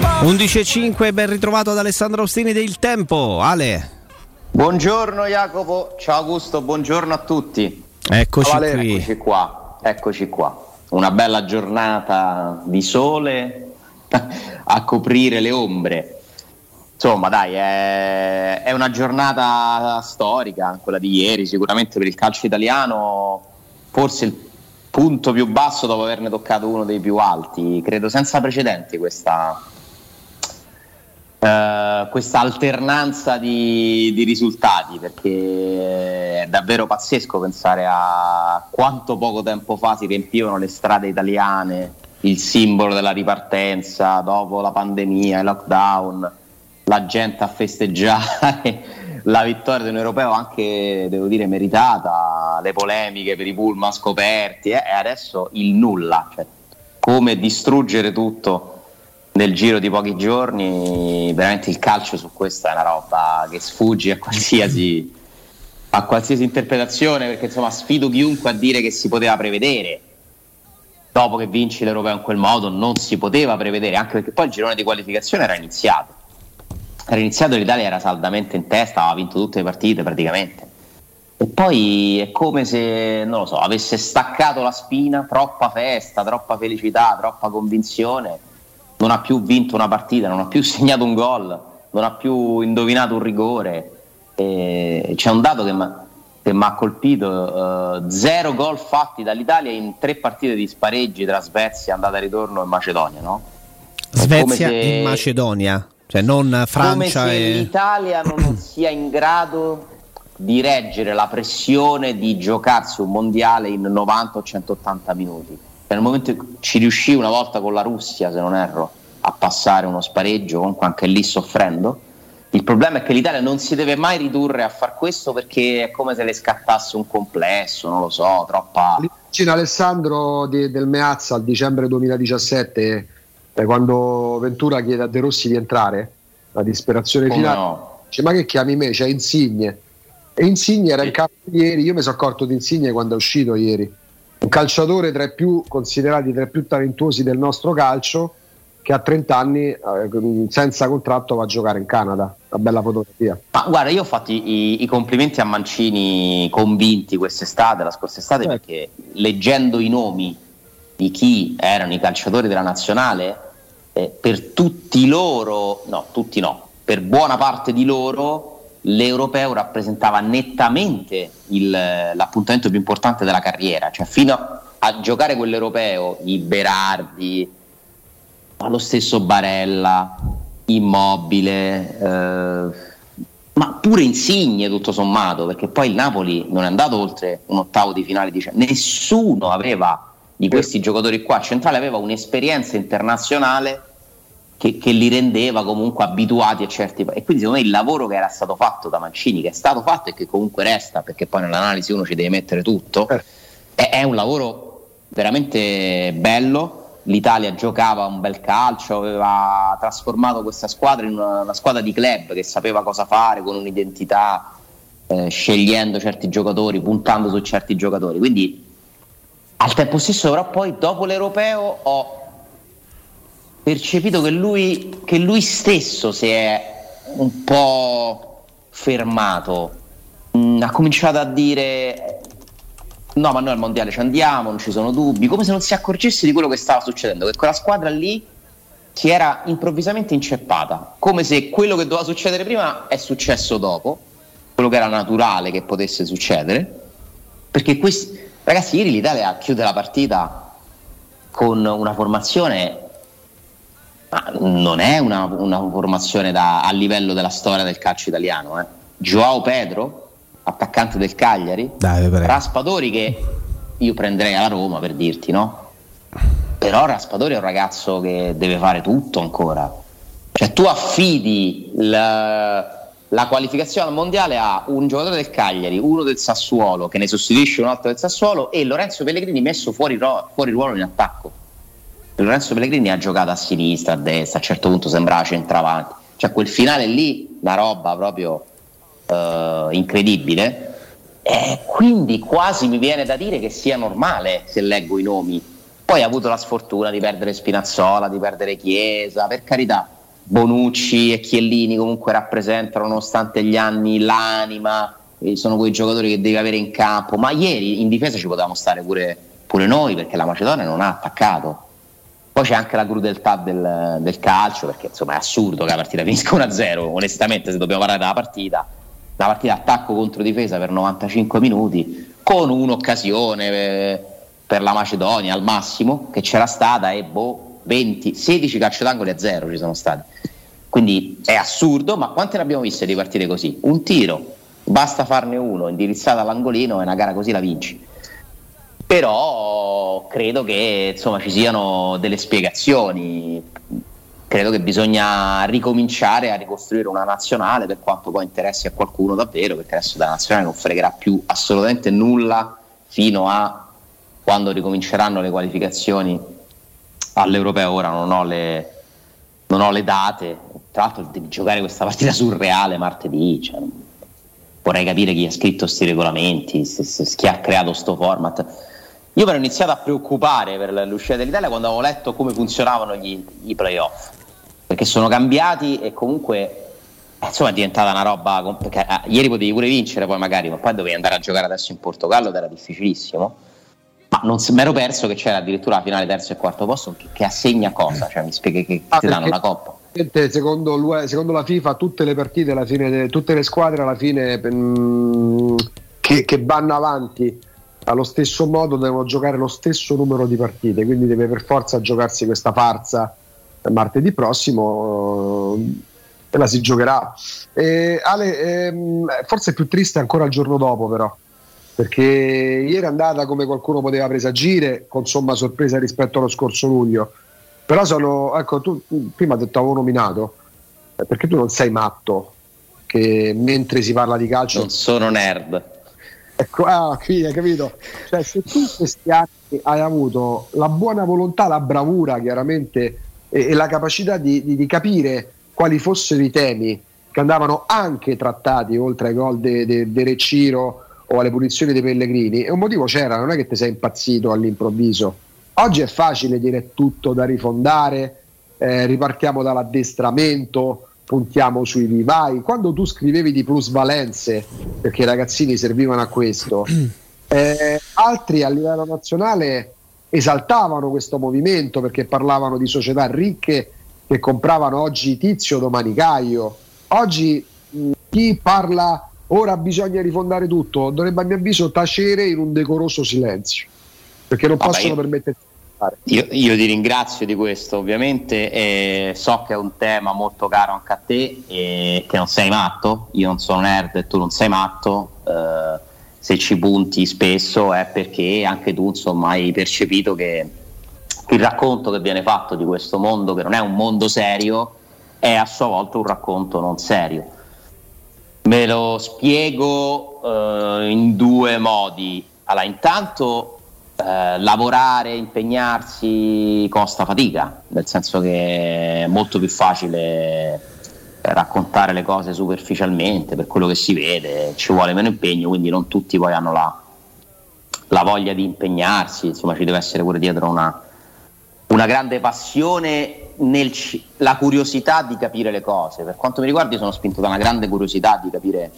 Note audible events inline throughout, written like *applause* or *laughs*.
11.05, ben ritrovato ad Alessandro Ostini del Tempo. Ale. Buongiorno Jacopo, ciao Augusto, buongiorno a tutti. Eccoci Vale, qui. Eccoci qua, eccoci qua. Una bella giornata di sole *laughs* a coprire le ombre. Insomma, dai, è, è una giornata storica, quella di ieri, sicuramente per il calcio italiano, forse il punto più basso dopo averne toccato uno dei più alti, credo senza precedenti questa, eh, questa alternanza di, di risultati, perché è davvero pazzesco pensare a quanto poco tempo fa si riempivano le strade italiane, il simbolo della ripartenza dopo la pandemia, il lockdown, la gente a festeggiare *laughs* la vittoria di un europeo anche, devo dire, meritata, le polemiche per i pullman scoperti eh, e adesso il nulla, cioè, come distruggere tutto nel giro di pochi giorni, veramente il calcio su questa è una roba che sfugge a qualsiasi, a qualsiasi interpretazione, perché insomma sfido chiunque a dire che si poteva prevedere. Dopo che vinci l'Europeo in quel modo non si poteva prevedere, anche perché poi il girone di qualificazione era iniziato era iniziato l'Italia era saldamente in testa, aveva vinto tutte le partite praticamente. E poi è come se, non lo so, avesse staccato la spina, troppa festa, troppa felicità, troppa convinzione, non ha più vinto una partita, non ha più *laughs* segnato un gol, non ha più indovinato un rigore. E c'è un dato che mi ha colpito, uh, zero gol fatti dall'Italia in tre partite di spareggi tra Svezia, andata e ritorno e Macedonia, no? Svezia se... e Macedonia cioè non Francia Come se e... l'Italia non *clears throat* sia in grado di reggere la pressione di giocarsi un mondiale in 90 o 180 minuti. Nel momento in cui ci riuscì una volta con la Russia, se non erro, a passare uno spareggio, comunque anche lì soffrendo. Il problema è che l'Italia non si deve mai ridurre a far questo perché è come se le scattasse un complesso, non lo so, troppa. L'immagine Alessandro di, del Meazza al dicembre 2017 eh, quando Ventura chiede a De Rossi di entrare, la disperazione Come finale, no? dice ma che chiami me, c'è Insigne. E Insigne era in campo ieri, io mi sono accorto di Insigne quando è uscito ieri. Un calciatore tra i più considerati tra i più talentuosi del nostro calcio che a 30 anni eh, senza contratto va a giocare in Canada. Una bella fotografia. Ma guarda, io ho fatto i, i complimenti a Mancini convinti quest'estate, la scorsa estate, Eh. perché leggendo i nomi di chi erano i calciatori della nazionale, eh, per tutti loro, no, tutti no, per buona parte di loro l'europeo rappresentava nettamente il- l'appuntamento più importante della carriera, cioè fino a, a giocare quell'europeo, i Berardi, ma lo stesso Barella, Immobile, eh, ma pure Insigne tutto sommato, perché poi il Napoli non è andato oltre un ottavo di finale, dice, nessuno aveva di questi giocatori qua. Centrali aveva un'esperienza internazionale che, che li rendeva comunque abituati a certi e quindi secondo me il lavoro che era stato fatto da Mancini che è stato fatto e che comunque resta perché poi nell'analisi uno ci deve mettere tutto Eh. è, è un lavoro veramente bello l'Italia giocava un bel calcio aveva trasformato questa squadra in una, una squadra di club che sapeva cosa fare con un'identità eh, scegliendo certi giocatori puntando su certi giocatori quindi al tempo stesso, però, poi dopo l'europeo ho percepito che lui, che lui stesso si è un po' fermato. Mm, ha cominciato a dire: No, ma noi al mondiale ci andiamo, non ci sono dubbi. Come se non si accorgesse di quello che stava succedendo, che quella squadra lì si era improvvisamente inceppata. Come se quello che doveva succedere prima è successo dopo, quello che era naturale che potesse succedere. Perché questi, ragazzi, ieri l'Italia chiude la partita con una formazione, ma non è una, una formazione da- a livello della storia del calcio italiano. Eh. Joao Pedro, attaccante del Cagliari, Dai. Raspadori che io prenderei alla Roma per dirti, no? Però Raspadori è un ragazzo che deve fare tutto ancora. Cioè tu affidi la, la qualificazione al mondiale a un giocatore del Cagliari, uno del Sassuolo che ne sostituisce un altro del Sassuolo e Lorenzo Pellegrini messo fuori, fuori ruolo in attacco. Lorenzo Pellegrini ha giocato a sinistra, a destra, a un certo punto sembrava centravanti. Cioè quel finale lì, una roba proprio eh, incredibile. E quindi quasi mi viene da dire che sia normale se leggo i nomi Poi ha avuto la sfortuna di perdere Spinazzola, di perdere Chiesa, per carità. Bonucci e Chiellini comunque rappresentano, nonostante gli anni, l'anima, sono quei giocatori che devi avere in campo. Ma ieri in difesa ci potevamo stare pure, pure noi perché la Macedonia non ha attaccato. Poi c'è anche la crudeltà del, del calcio, perché insomma è assurdo che la partita finisca 1-0. Onestamente, se dobbiamo parlare della partita, la partita attacco contro difesa per 95 minuti, con un'occasione per, per la Macedonia al massimo che c'era stata e boh, 20, 16 calcio d'angoli a zero ci sono stati. Quindi è assurdo, ma quante ne abbiamo viste di partite così? Un tiro, basta farne uno indirizzato all'angolino e una gara così la vinci però credo che insomma, ci siano delle spiegazioni. Credo che bisogna ricominciare a ricostruire una nazionale per quanto poi interessi a qualcuno davvero, perché adesso della nazionale non fregherà più assolutamente nulla fino a quando ricominceranno le qualificazioni all'europeo. Ora non ho le, non ho le date, tra l'altro devi giocare questa partita surreale martedì. Cioè, vorrei capire chi ha scritto questi regolamenti, chi ha creato questo format io mi ero iniziato a preoccupare per l'uscita dell'Italia quando avevo letto come funzionavano gli, i playoff, perché sono cambiati e comunque eh, insomma è diventata una roba perché eh, ieri potevi pure vincere poi magari ma poi dovevi andare a giocare adesso in Portogallo ed era difficilissimo. Ma non mi ero perso che c'era addirittura la finale terzo e quarto posto che, che assegna cosa? Cioè mi spieghi che ah, ti danno la coppa. secondo, secondo, la FIFA tutte le partite alla fine tutte le squadre alla fine mh, che, che vanno avanti allo stesso modo devono giocare lo stesso numero di partite, quindi deve per forza giocarsi questa farsa martedì prossimo eh, e la si giocherà. E, Ale, ehm, forse è più triste ancora il giorno dopo però, perché ieri è andata come qualcuno poteva presagire, con somma sorpresa rispetto allo scorso luglio. Però sono, ecco, tu, prima ti avevo nominato, perché tu non sei matto, che mentre si parla di calcio... Non sono nerd Ecco, ah, qui hai capito? Cioè, se tu in questi anni hai avuto la buona volontà, la bravura chiaramente e, e la capacità di, di, di, capire quali fossero i temi che andavano anche trattati oltre ai gol di de, de Reciro o alle punizioni dei Pellegrini, e un motivo c'era, non è che ti sei impazzito all'improvviso. Oggi è facile dire tutto da rifondare, eh, ripartiamo dall'addestramento, puntiamo sui vivai. Quando tu scrivevi di plusvalenze, perché i ragazzini servivano a questo, *clears throat* eh, altri a livello nazionale esaltavano questo movimento perché parlavano di società ricche che compravano oggi Tizio, domani Caio. Oggi mh, chi parla ora bisogna rifondare tutto dovrebbe a mio avviso tacere in un decoroso silenzio perché non Vabbè, possono io... permettersi io, io, ti ringrazio di questo, ovviamente eh, so che è un tema molto caro anche a te e che non sei matto, io non sono nerd e tu non sei matto, eh, se ci punti spesso è perché anche tu insomma hai percepito che il racconto che viene fatto di questo mondo, che non è un mondo serio, è a sua volta un racconto non serio. Me lo spiego eh, in due modi. Allora, intanto eh, lavorare, impegnarsi costa fatica, nel senso che è molto più facile raccontare le cose superficialmente per quello che si vede, ci vuole meno impegno, quindi non tutti poi hanno la, la voglia di impegnarsi, insomma ci deve essere pure dietro una, una grande passione, nel, la curiosità di capire le cose. Per quanto mi riguarda io sono spinto da una grande curiosità di capire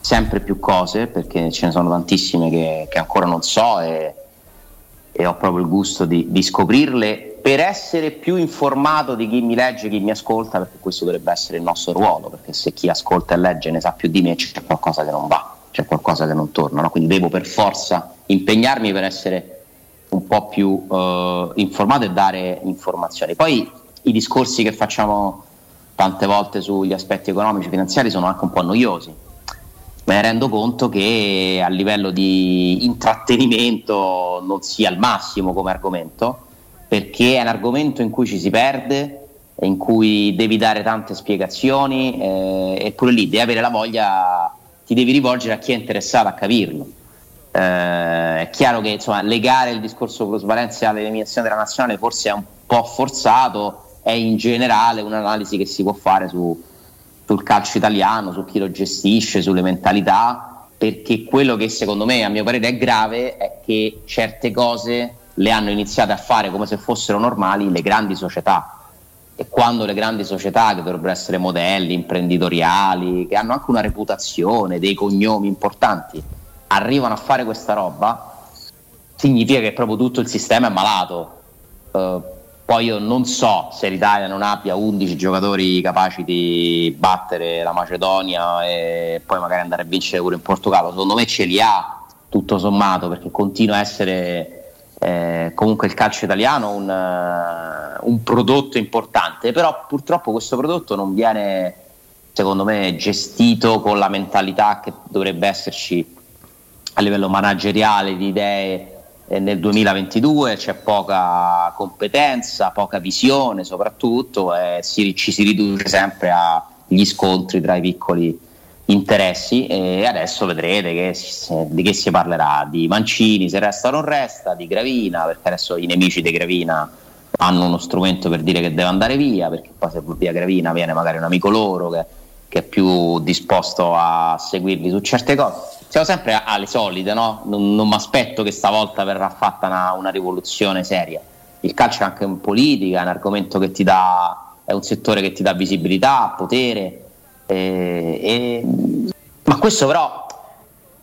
sempre più cose, perché ce ne sono tantissime che, che ancora non so e, e ho proprio il gusto di, di, scoprirle per essere più informato di chi mi legge, chi mi ascolta, perché questo dovrebbe essere il nostro ruolo, perché se chi ascolta e legge ne sa più di me c'è qualcosa che non va, c'è qualcosa che non torna, no? quindi devo per forza impegnarmi per essere un po' più uh, informato e dare informazioni. Poi i discorsi che facciamo tante volte sugli aspetti economici e finanziari sono anche un po' noiosi, ne rendo conto che a livello di intrattenimento non sia il massimo come argomento, perché è un argomento in cui ci si perde, in cui devi dare tante spiegazioni, eh, eppure lì devi avere la voglia, ti devi rivolgere a chi è interessato a capirlo. Eh, è chiaro che insomma, legare il discorso plusvalenza all'eliminazione della nazionale forse è un po' forzato, è in generale un'analisi che si può fare su, sul calcio italiano, su chi lo gestisce, sulle mentalità, perché quello che secondo me, a mio parere, è grave è che certe cose le hanno iniziate a fare come se fossero normali le grandi società. E quando le grandi società, che dovrebbero essere modelli imprenditoriali, che hanno anche una reputazione, dei cognomi importanti, arrivano a fare questa roba, significa che proprio tutto il sistema è malato. Uh, poi io non so se l'Italia non abbia 11 giocatori capaci di battere la Macedonia e poi magari andare a vincere pure in Portogallo. Secondo me ce li ha tutto sommato perché continua a essere eh, comunque il calcio italiano un, uh, un prodotto importante, però purtroppo questo prodotto non viene secondo me gestito con la mentalità che dovrebbe esserci a livello manageriale di idee nel 2022 c'è poca competenza, poca visione soprattutto e si, ci si riduce sempre agli scontri tra i piccoli interessi e adesso vedrete che, di che si parlerà, di Mancini se resta o non resta, di Gravina perché adesso i nemici di Gravina hanno uno strumento per dire che deve andare via perché poi se via Gravina viene magari un amico loro che, che è più disposto a seguirli su certe cose siamo sempre alle solite, no? non, non mi aspetto che stavolta verrà fatta una, una, rivoluzione seria. Il calcio è anche in politica, è un argomento che ti dà, è un settore che ti dà visibilità, potere, eh, eh, ma questo però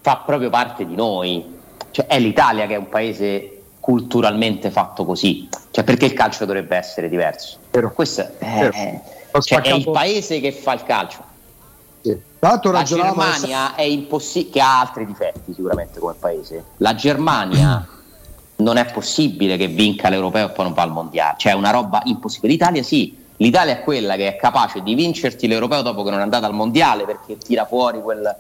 fa proprio parte di noi, cioè, è l'Italia che è un paese culturalmente fatto così, cioè, perché il calcio dovrebbe essere diverso? Vero. Questo è, è, cioè, è il paese che fa il calcio la Germania è impossibile, che ha altri difetti sicuramente come paese. La Germania *clears throat* non è possibile che vinca l'europeo e poi non va al mondiale, cioè è una roba impossibile. L'Italia sì, l'Italia è quella che è capace di vincerti l'europeo dopo che non è andata al mondiale perché tira fuori quel.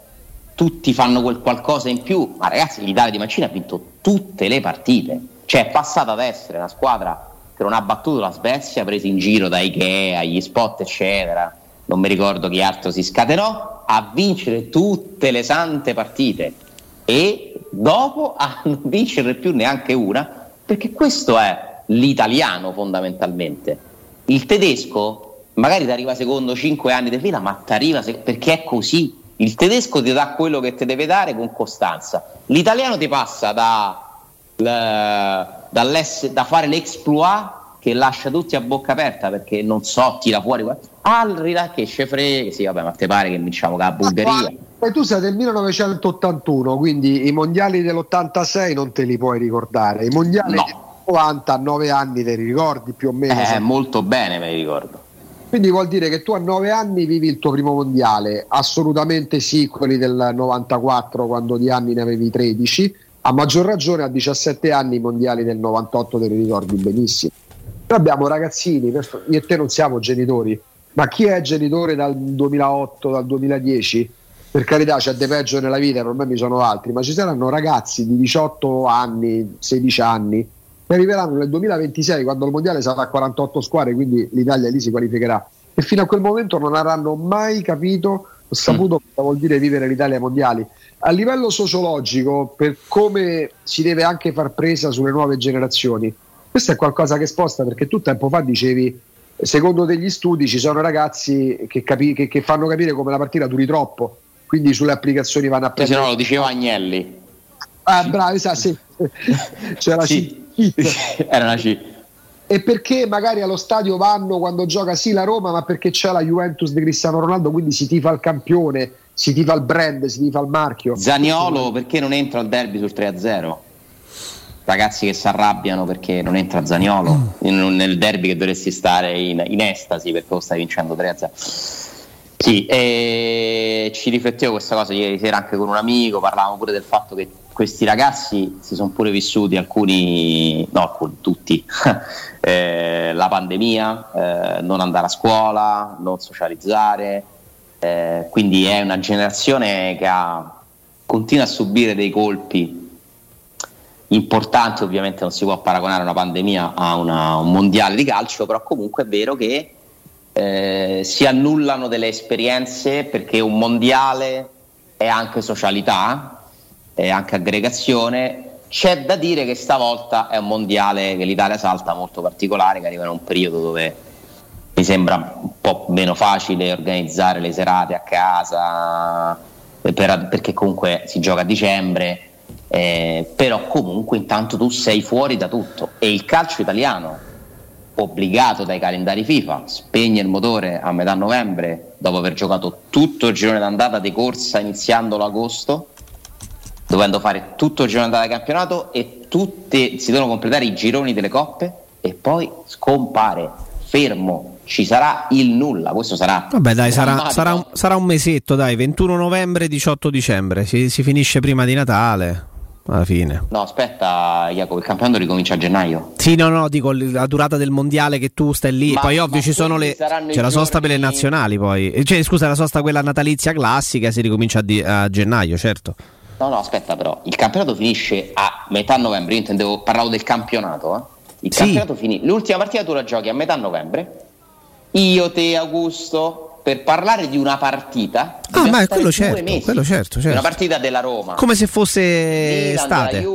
Tutti fanno quel qualcosa in più, ma ragazzi, l'Italia di Mancini ha vinto tutte le partite, cioè è passata ad essere una squadra che non ha battuto la Svezia, presa in giro da Ikea, gli spot, eccetera non mi ricordo chi altro si scatenò, a vincere tutte le sante partite e dopo *laughs* a non vincere più neanche una, perché questo è l'italiano fondamentalmente. Il tedesco magari ti arriva secondo 5 anni di fila, ma ti arriva se- perché è così. Il tedesco ti dà quello che ti deve dare con costanza. L'italiano ti passa da, da fare l'exploit che lascia tutti a bocca aperta perché non so, tira fuori al che ce frega, sì vabbè ma te pare che vinciamo con la Bulgaria e tu sei del 1981 quindi i mondiali dell'86 non te li puoi ricordare. I mondiali no. del 90 a 9 anni te li ricordi più o meno? Eh, molto bene me li ricordo. Quindi vuol dire che tu a 9 anni vivi il tuo primo mondiale. Assolutamente sì quelli del 94 quando di anni ne avevi 13 a maggior ragione a 17 anni i mondiali del 98 te li ricordi benissimo noi abbiamo ragazzini, io e te non siamo genitori, ma chi è genitore dal 2008, dal 2010? Per carità, c'è de peggio nella vita, mi sono altri, ma ci saranno ragazzi di 18 anni, 16 anni, che arriveranno nel 2026 quando il mondiale sarà a 48 squadre, quindi l'Italia lì si qualificherà. E fino a quel momento non avranno mai capito o saputo mm. cosa vuol dire vivere l'Italia ai mondiali. A livello sociologico, per come si deve anche far presa sulle nuove generazioni, questo è qualcosa che sposta perché tu tempo fa dicevi, secondo degli studi ci sono ragazzi che, capi- che, che fanno capire come la partita duri troppo, quindi sulle applicazioni vanno a prendere... Se no lo diceva Agnelli. Ah, bravo, esatto, sì. *laughs* C'era sì. *laughs* Era una C. E perché magari allo stadio vanno quando gioca sì la Roma, ma perché c'è la Juventus di Cristiano Ronaldo, quindi si tifa il campione, si tifa il brand, si tifa il marchio. Zaniolo perché non entra al derby sul 3-0? Ragazzi che si arrabbiano perché non entra Zagnolo in, nel derby che dovresti stare in, in estasi perché lo stai vincendo 3-0 sì, e ci riflettevo questa cosa ieri sera anche con un amico, parlavamo pure del fatto che questi ragazzi si sono pure vissuti alcuni, no alcuni, tutti, *laughs* eh, la pandemia, eh, non andare a scuola, non socializzare, eh, quindi è una generazione che ha, continua a subire dei colpi importante, ovviamente non si può paragonare una pandemia a una, un mondiale di calcio, però comunque è vero che eh, si annullano delle esperienze perché un mondiale è anche socialità, è anche aggregazione. C'è da dire che stavolta è un mondiale che l'Italia salta molto particolare, che arriva in un periodo dove mi sembra un po' meno facile organizzare le serate a casa, per, perché comunque si gioca a dicembre eh, però comunque intanto tu sei fuori da tutto e il calcio italiano obbligato dai calendari FIFA spegne il motore a metà novembre dopo aver giocato tutto il girone d'andata di corsa iniziandolo agosto dovendo fare tutto il girone d'andata del campionato e tutte, si devono completare i gironi delle coppe e poi scompare fermo ci sarà il nulla. Questo sarà. Vabbè, dai, sarà, sarà, un, sarà, un, mesetto, dai, 21 novembre, 18 dicembre. Si, si, finisce prima di Natale. Alla fine, no, aspetta, Jacopo. Il campionato ricomincia a gennaio. Sì, no, no, dico la durata del mondiale che tu stai lì. Ma, poi, ovvio, ci sono le. C'è la sosta per le nazionali. Poi, cioè, scusa, la sosta quella natalizia classica. Si ricomincia a, di, a gennaio, certo. No, no, aspetta, però. Il campionato finisce a metà novembre. Io intendevo, parlavo del campionato. Eh? Il sì. campionato finisce. L'ultima partita tu la giochi a metà novembre io, te, Augusto, per parlare di una partita. Ah, ma è quello certo, quello certo, certo. Una partita della Roma. Come se fosse estate.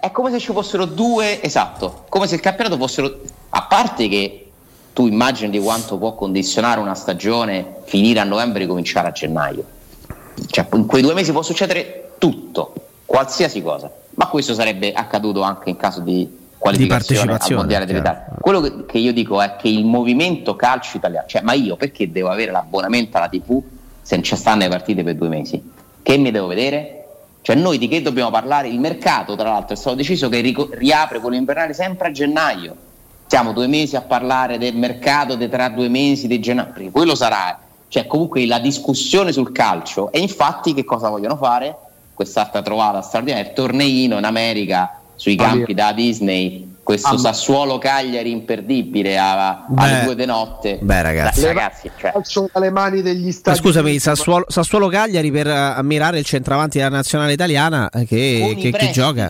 È come se ci fossero due, esatto, come se il campionato fossero, a parte che tu immagini di quanto può condizionare una stagione finire a novembre e cominciare a gennaio. Cioè, in quei due mesi può succedere tutto, qualsiasi cosa. Ma questo sarebbe accaduto anche in caso di qualificazione al mondiale dell'Italia. Quello che, che, io dico è che il movimento calcio italiano, cioè, ma io perché devo avere l'abbonamento alla TV se non ci stanno le partite per due mesi? Che mi devo vedere? Cioè, noi di che dobbiamo parlare? Il mercato, tra l'altro, è stato deciso che rico- riapre quello invernale sempre a gennaio. Siamo due mesi a parlare del mercato di tra due mesi di gennaio, perché quello sarà, cioè comunque la discussione sul calcio. E infatti che cosa vogliono fare? Quest'altra trovata straordinaria, il torneino in America sui campi da Disney questo ah, Sassuolo Cagliari imperdibile a, alle due di notte. Beh, ragazzi, ragazzi cioè. alle mani degli stati. scusami, Sassuolo, Sassuolo, Cagliari per ammirare il centravanti della nazionale italiana che, che, che gioca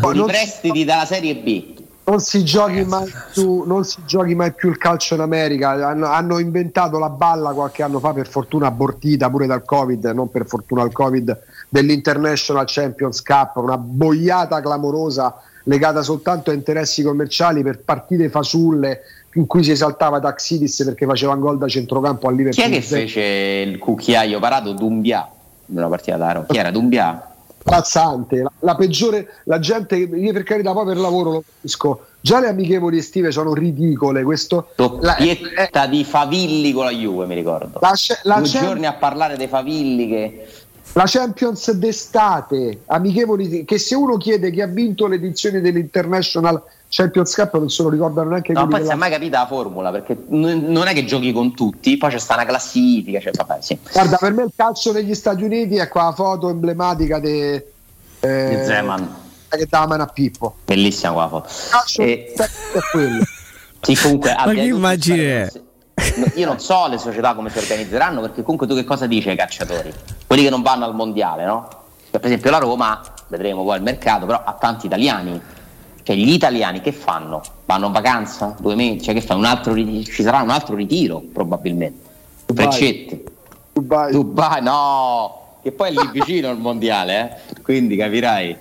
con i prestiti dalla Serie B. Non si, giochi mai più, non si giochi mai più il calcio in America. Hanno, hanno, inventato la balla qualche anno fa, per fortuna abortita pure dal Covid, non per fortuna al Covid, dell'International Champions Cup, una boiata clamorosa legata soltanto a interessi commerciali per partite fasulle in cui si esaltava Taxidis perché faceva un gol da centrocampo al Liverpool. Chi è che fece il cucchiaio parato? Dumbia, una partita d'aro. Chi era Dumbia? Imbarazzante, la, la, peggiore, la gente, io per carità poi per lavoro lo capisco, già le amichevoli estive sono ridicole, questo... Doppietta di Favilli con la Juve mi ricordo. La, la Due giorni a parlare dei Favilli che la Champions d'estate, amichevoli che se uno chiede chi ha vinto l'edizione dell'International Champions Cup non se lo ricordano neanche no, poi si è mai capita la formula perché non è che giochi con tutti poi c'è sta una classifica cioè, vabbè, sì. guarda per me il calcio negli Stati Uniti è qua la foto emblematica di eh, Zeman che dà la mano a Pippo bellissima qua la foto calcio e... è quello *laughs* sì, comunque, ma che immagine è? io non so le società come si organizzeranno perché comunque tu che cosa dici ai calciatori? Quelli che non vanno al mondiale, no? Per esempio la Roma, vedremo poi il mercato, però ha tanti italiani. Cioè gli italiani che fanno? Vanno in vacanza? Due mesi? Cioè che fanno? Un altro ritiro? Ci sarà un altro ritiro probabilmente. Freccetti. Dubai. Dubai, no! Che poi è lì vicino il mondiale, eh? Quindi capirai.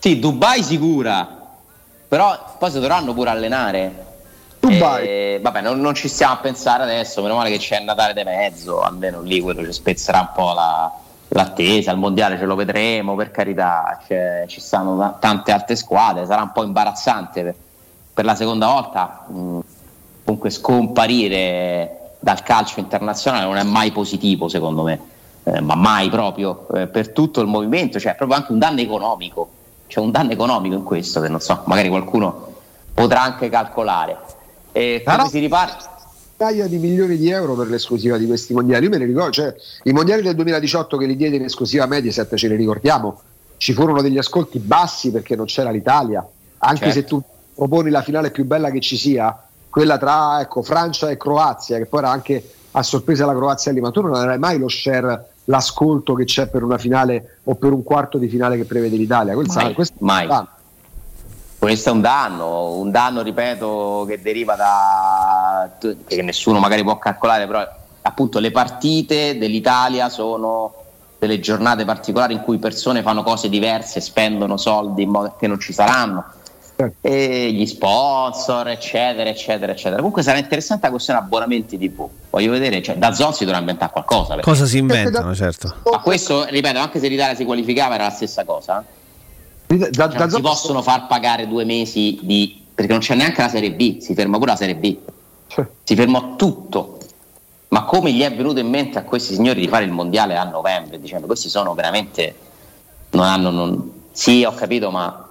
Sì, Dubai sicura, però poi si dovranno pure allenare Dubai. E, vabbè, non, non, ci stiamo a pensare adesso, meno male che c'è il Natale di mezzo, almeno lì quello ci spezzerà un po' la, l'attesa, il mondiale ce lo vedremo, per carità, ci stanno tante altre squadre, sarà un po' imbarazzante per, per la seconda volta, mh, comunque scomparire dal calcio internazionale non è mai positivo secondo me, eh, ma mai proprio eh, per tutto il movimento, cioè proprio anche un danno economico, c'è un danno economico in questo che non so, magari qualcuno potrà anche calcolare. E come si riparte? Migliaia di milioni di euro per l'esclusiva di questi mondiali. Io me ne ricordo, cioè, i mondiali del 2018 che li diede in esclusiva Mediaset, ce li ricordiamo, ci furono degli ascolti bassi perché non c'era l'Italia, anche certo. se tu proponi la finale più bella che ci sia, quella tra ecco, Francia e Croazia, che poi era anche a sorpresa la Croazia lì, ma tu non avrai mai lo share, l'ascolto che c'è per una finale o per un quarto di finale che prevede l'Italia. Mai, sa, mai. Questo è un danno, un danno, ripeto, che deriva da che nessuno magari può calcolare, però appunto le partite dell'Italia sono delle giornate particolari in cui persone fanno cose diverse, spendono soldi in modo che non ci saranno. e gli sponsor, eccetera, eccetera, eccetera. Comunque sarà interessante la questione abbonamenti TV. Voglio vedere, cioè, da Zon si dovrà inventare qualcosa. Perché... Cosa si inventano, certo. Ma questo, ripeto, anche se l'Italia si qualificava era la stessa cosa. Da, da, cioè, da si possono far pagare due mesi di... perché non c'è neanche la Serie B, si ferma pure la Serie B. Si fermò tutto. Ma come gli è venuto in mente a questi signori di fare il mondiale a novembre, dicendo questi sono veramente... non hanno... Non... Sì, ho capito, ma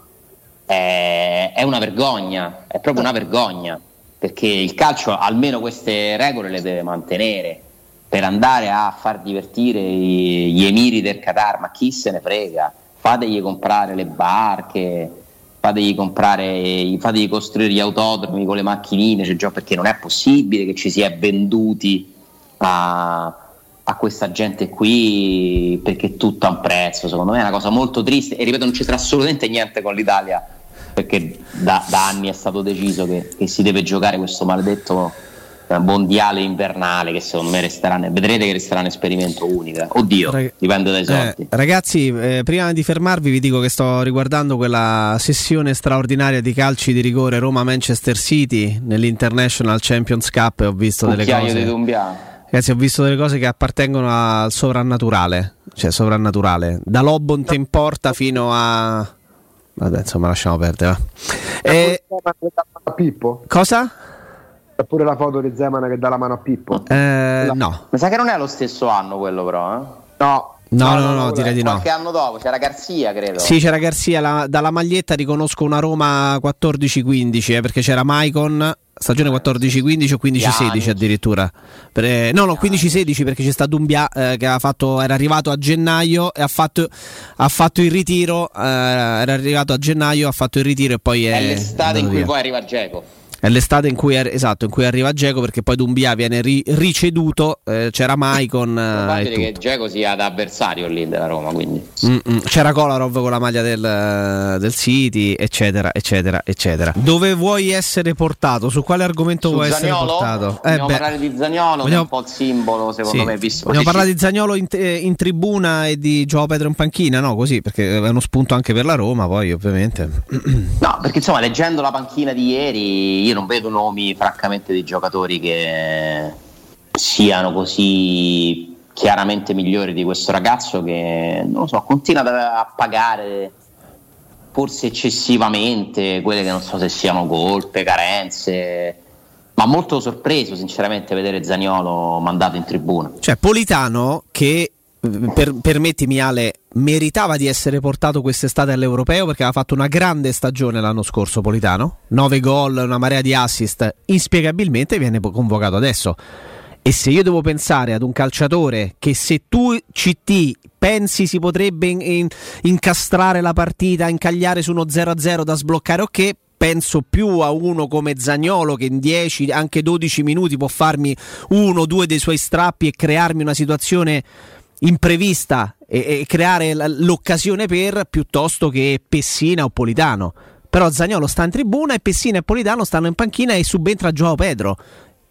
è, è una vergogna, è proprio una vergogna, perché il calcio almeno queste regole le deve mantenere per andare a far divertire gli emiri del Qatar, ma chi se ne frega? Fategli comprare le barche, fategli comprare, fategli costruire gli autodromi con le macchinine, cioè, già perché non è possibile che ci si è venduti a, a questa gente qui perché tutto ha un prezzo. Secondo me è una cosa molto triste e ripeto, non c'entra assolutamente niente con l'Italia perché da, da anni è stato deciso che, che, si deve giocare questo maledetto mondiale invernale che secondo me resterà vedrete che resterà un esperimento unico oddio Rag- dipende dai soldi eh, ragazzi eh, prima di fermarvi vi dico che sto riguardando quella sessione straordinaria di calci di rigore Roma-Manchester City nell'International Champions Cup e ho visto delle cose di. Ragazzi, ho visto delle cose che appartengono al sovrannaturale, cioè sovrannaturale, da Lobont in porta fino a Vabbè, insomma, lasciamo perdere. E... Pippo? Cosa? C'è pure la foto di Zeman che dà la mano a Pippo. Eh, no. Mi sa che non è lo stesso anno quello, però. Eh? No. No, no, no, no, direi di no. Qualche anno dopo c'era Garzia, credo. Sì, c'era Garzia. La, dalla maglietta riconosco una Roma 14-15, eh, perché c'era Maicon stagione 14-15 o 15-16 addirittura. Per, eh, no, no, 15-16 perché c'è stato un Bia eh, che fatto, era arrivato a gennaio e ha fatto, ha fatto il ritiro. Eh, era arrivato a gennaio, ha fatto il ritiro e poi è. È l'estate in cui via. poi arriva Geco. È l'estate in cui, esatto, in cui arriva Geco perché poi Dumbia viene ri- riceduto, eh, c'era Maicon. Probabile che Geco sia da avversario lì della Roma, quindi. Mm-mm. C'era Kolarov con la maglia del, del, City, eccetera, eccetera, eccetera. Dove vuoi essere portato? Su quale argomento Su vuoi Zaniolo? essere portato? Eh Vogliamo parlare di Zagnolo, Vogliamo... che è un po' il simbolo, secondo sì. me. Visto Vogliamo parlare di Zagnolo in, eh, in, tribuna e di Gio Pedro in panchina, no? Così, perché è uno spunto anche per la Roma, poi ovviamente. *clears throat* No, perché insomma, leggendo la panchina di ieri io non vedo nomi francamente di giocatori che siano così chiaramente migliori di questo ragazzo che non lo so, continua a pagare forse eccessivamente quelle che non so se siano colpe, carenze ma molto sorpreso sinceramente vedere Zaniolo mandato in tribuna. Cioè Politano che per, permettimi Ale, meritava di essere portato quest'estate all'Europeo perché aveva fatto una grande stagione l'anno scorso Politano, 9 gol, una marea di assist, inspiegabilmente viene convocato adesso. E se io devo pensare ad un calciatore che se tu CT pensi si potrebbe in, in, incastrare la partita, incagliare su uno 0-0 da sbloccare, ok, penso più a uno come Zagnolo che in 10, anche 12 minuti può farmi uno o due dei suoi strappi e crearmi una situazione imprevista e, e creare l'occasione per piuttosto che Pessina o Politano. Però Zagnolo sta in tribuna e Pessina e Politano stanno in panchina e subentra Gioao Pedro.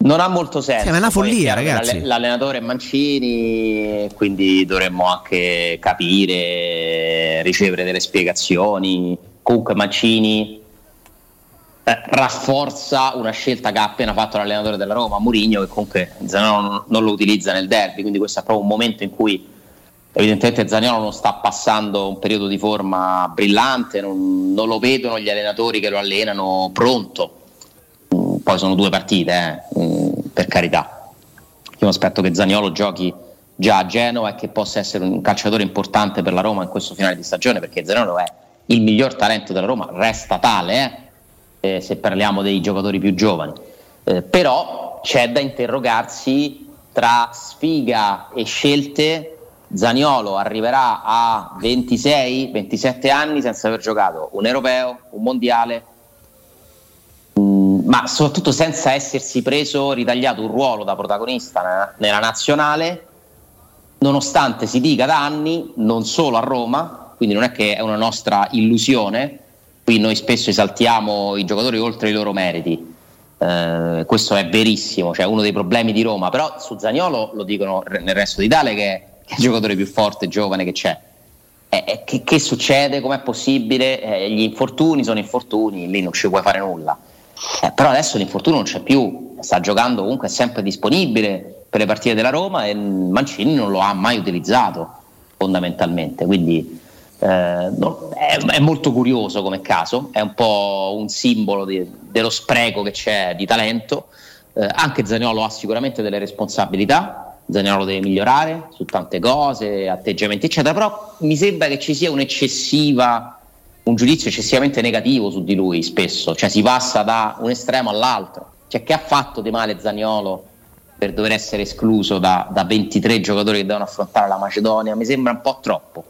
Non ha molto senso. Sì, è una follia, Poi, ragazzi. L'allenatore è Mancini, quindi dovremmo anche capire, ricevere delle spiegazioni. Comunque Mancini eh, rafforza una scelta che ha appena fatto l'allenatore della Roma, Mourinho, che comunque Zaniolo non lo utilizza nel derby, quindi questo è proprio un momento in cui evidentemente Zaniolo non sta passando un periodo di forma brillante, non, non lo vedono gli allenatori che lo allenano pronto. Mm, poi sono due partite, eh, mm, per carità. Io mi aspetto che Zaniolo giochi già a Genova e che possa essere un calciatore importante per la Roma in questo finale di stagione, perché Zaniolo è il miglior talento della Roma, resta tale, eh? eh, se parliamo dei giocatori più giovani. Eh, però c'è da interrogarsi tra sfiga e scelte. Zaniolo arriverà a 26-27 anni senza aver giocato un europeo, un mondiale, mm, ma soprattutto senza essersi preso, ritagliato un ruolo da protagonista nella, nazionale, nonostante si dica da anni, non solo a Roma, quindi non è che è una nostra illusione, qui noi spesso esaltiamo i giocatori oltre i loro meriti. Eh, questo è verissimo, cioè uno dei problemi di Roma, però su Zagnolo lo dicono nel resto d'Italia che è, il giocatore più forte, giovane che c'è. Eh, che, che, succede? Com'è possibile? Eh, gli infortuni sono infortuni, lì non ci puoi fare nulla. Eh, però adesso l'infortunio non c'è più, sta giocando comunque, è sempre disponibile per le partite della Roma e Mancini non lo ha mai utilizzato fondamentalmente. Quindi eh, no, è, è, molto curioso come caso, è un po' un simbolo di, dello spreco che c'è di talento. Eh, anche Zaniolo ha sicuramente delle responsabilità, Zaniolo deve migliorare su tante cose, atteggiamenti, eccetera, però mi sembra che ci sia un giudizio eccessivamente negativo su di lui spesso, cioè si passa da un estremo all'altro. Cioè, che ha fatto di male Zaniolo per dover essere escluso da, da 23 giocatori che devono affrontare la Macedonia? Mi sembra un po' troppo.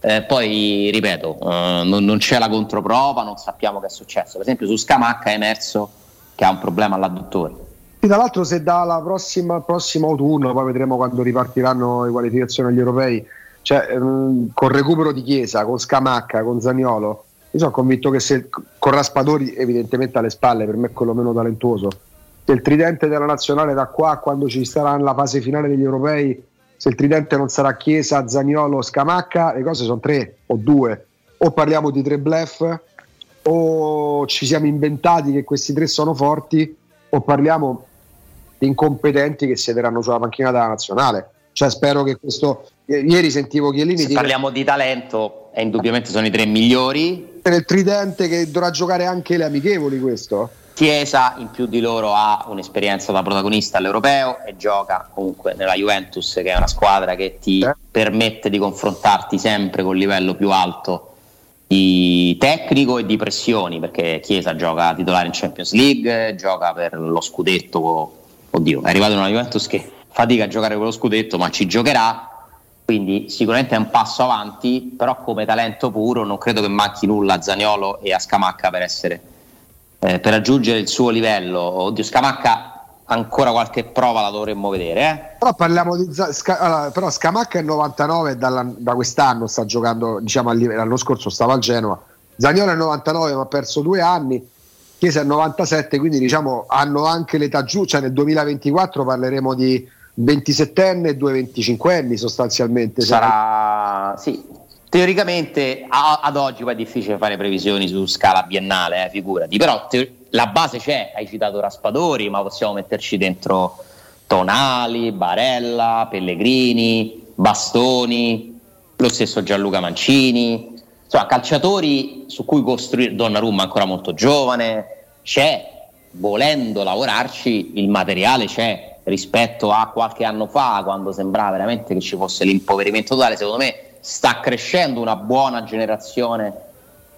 Eh, poi ripeto, eh, non, non, c'è la controprova, non sappiamo che è successo. Per esempio, su Scamacca è emerso che ha un problema all'adduttore. E tra l'altro, se dalla prossima, prossimo autunno, poi vedremo quando ripartiranno le qualificazioni agli europei, cioè ehm, con recupero di Chiesa, con Scamacca, con Zaniolo, io sono convinto che se con Raspadori, evidentemente alle spalle, per me è quello meno talentuoso, se il tridente della nazionale da qua a quando ci sarà la fase finale degli europei se il tridente non sarà Chiesa, Zagnolo, Scamacca, le cose sono tre o due. O parliamo di tre bluff, o ci siamo inventati che questi tre sono forti, o parliamo di incompetenti che siederanno sulla panchina della nazionale. Cioè, spero che questo. Ieri sentivo Chiellini. Se dire... parliamo di talento, e indubbiamente sono i tre migliori. Nel tridente che dovrà giocare anche le amichevoli, questo. Chiesa in più di loro ha un'esperienza da protagonista all'europeo e gioca comunque nella Juventus che è una squadra che ti eh. permette di confrontarti sempre con il livello più alto di tecnico e di pressioni perché Chiesa gioca titolare in Champions League, gioca per lo scudetto, oddio è arrivato una Juventus che fatica a giocare con lo scudetto ma ci giocherà quindi sicuramente è un passo avanti però come talento puro non credo che manchi nulla a Zaniolo e a Scamacca per essere eh, per raggiungere il suo livello. Oddio, Scamacca ancora qualche prova la dovremmo vedere. Eh? Però parliamo di Sca- allora, però Scamacca è 99 dalla, da quest'anno sta giocando, diciamo l'anno scorso stava al Genoa. Zagnolo è 99 ma ha perso due anni. Chiesa è 97, quindi diciamo hanno anche l'età giù, cioè nel 2024 parleremo di 27enne e due 25 anni sostanzialmente. Sarà sì, Teoricamente a, ad oggi poi è difficile fare previsioni su scala biennale, eh, figurati, però te- la base c'è, hai citato Raspadori, ma possiamo metterci dentro Tonali, Barella, Pellegrini, Bastoni, lo stesso Gianluca Mancini, insomma calciatori su cui costruire Donnarumma ancora molto giovane, c'è, volendo lavorarci il materiale c'è rispetto a qualche anno fa quando sembrava veramente che ci fosse l'impoverimento totale, secondo me sta crescendo una buona generazione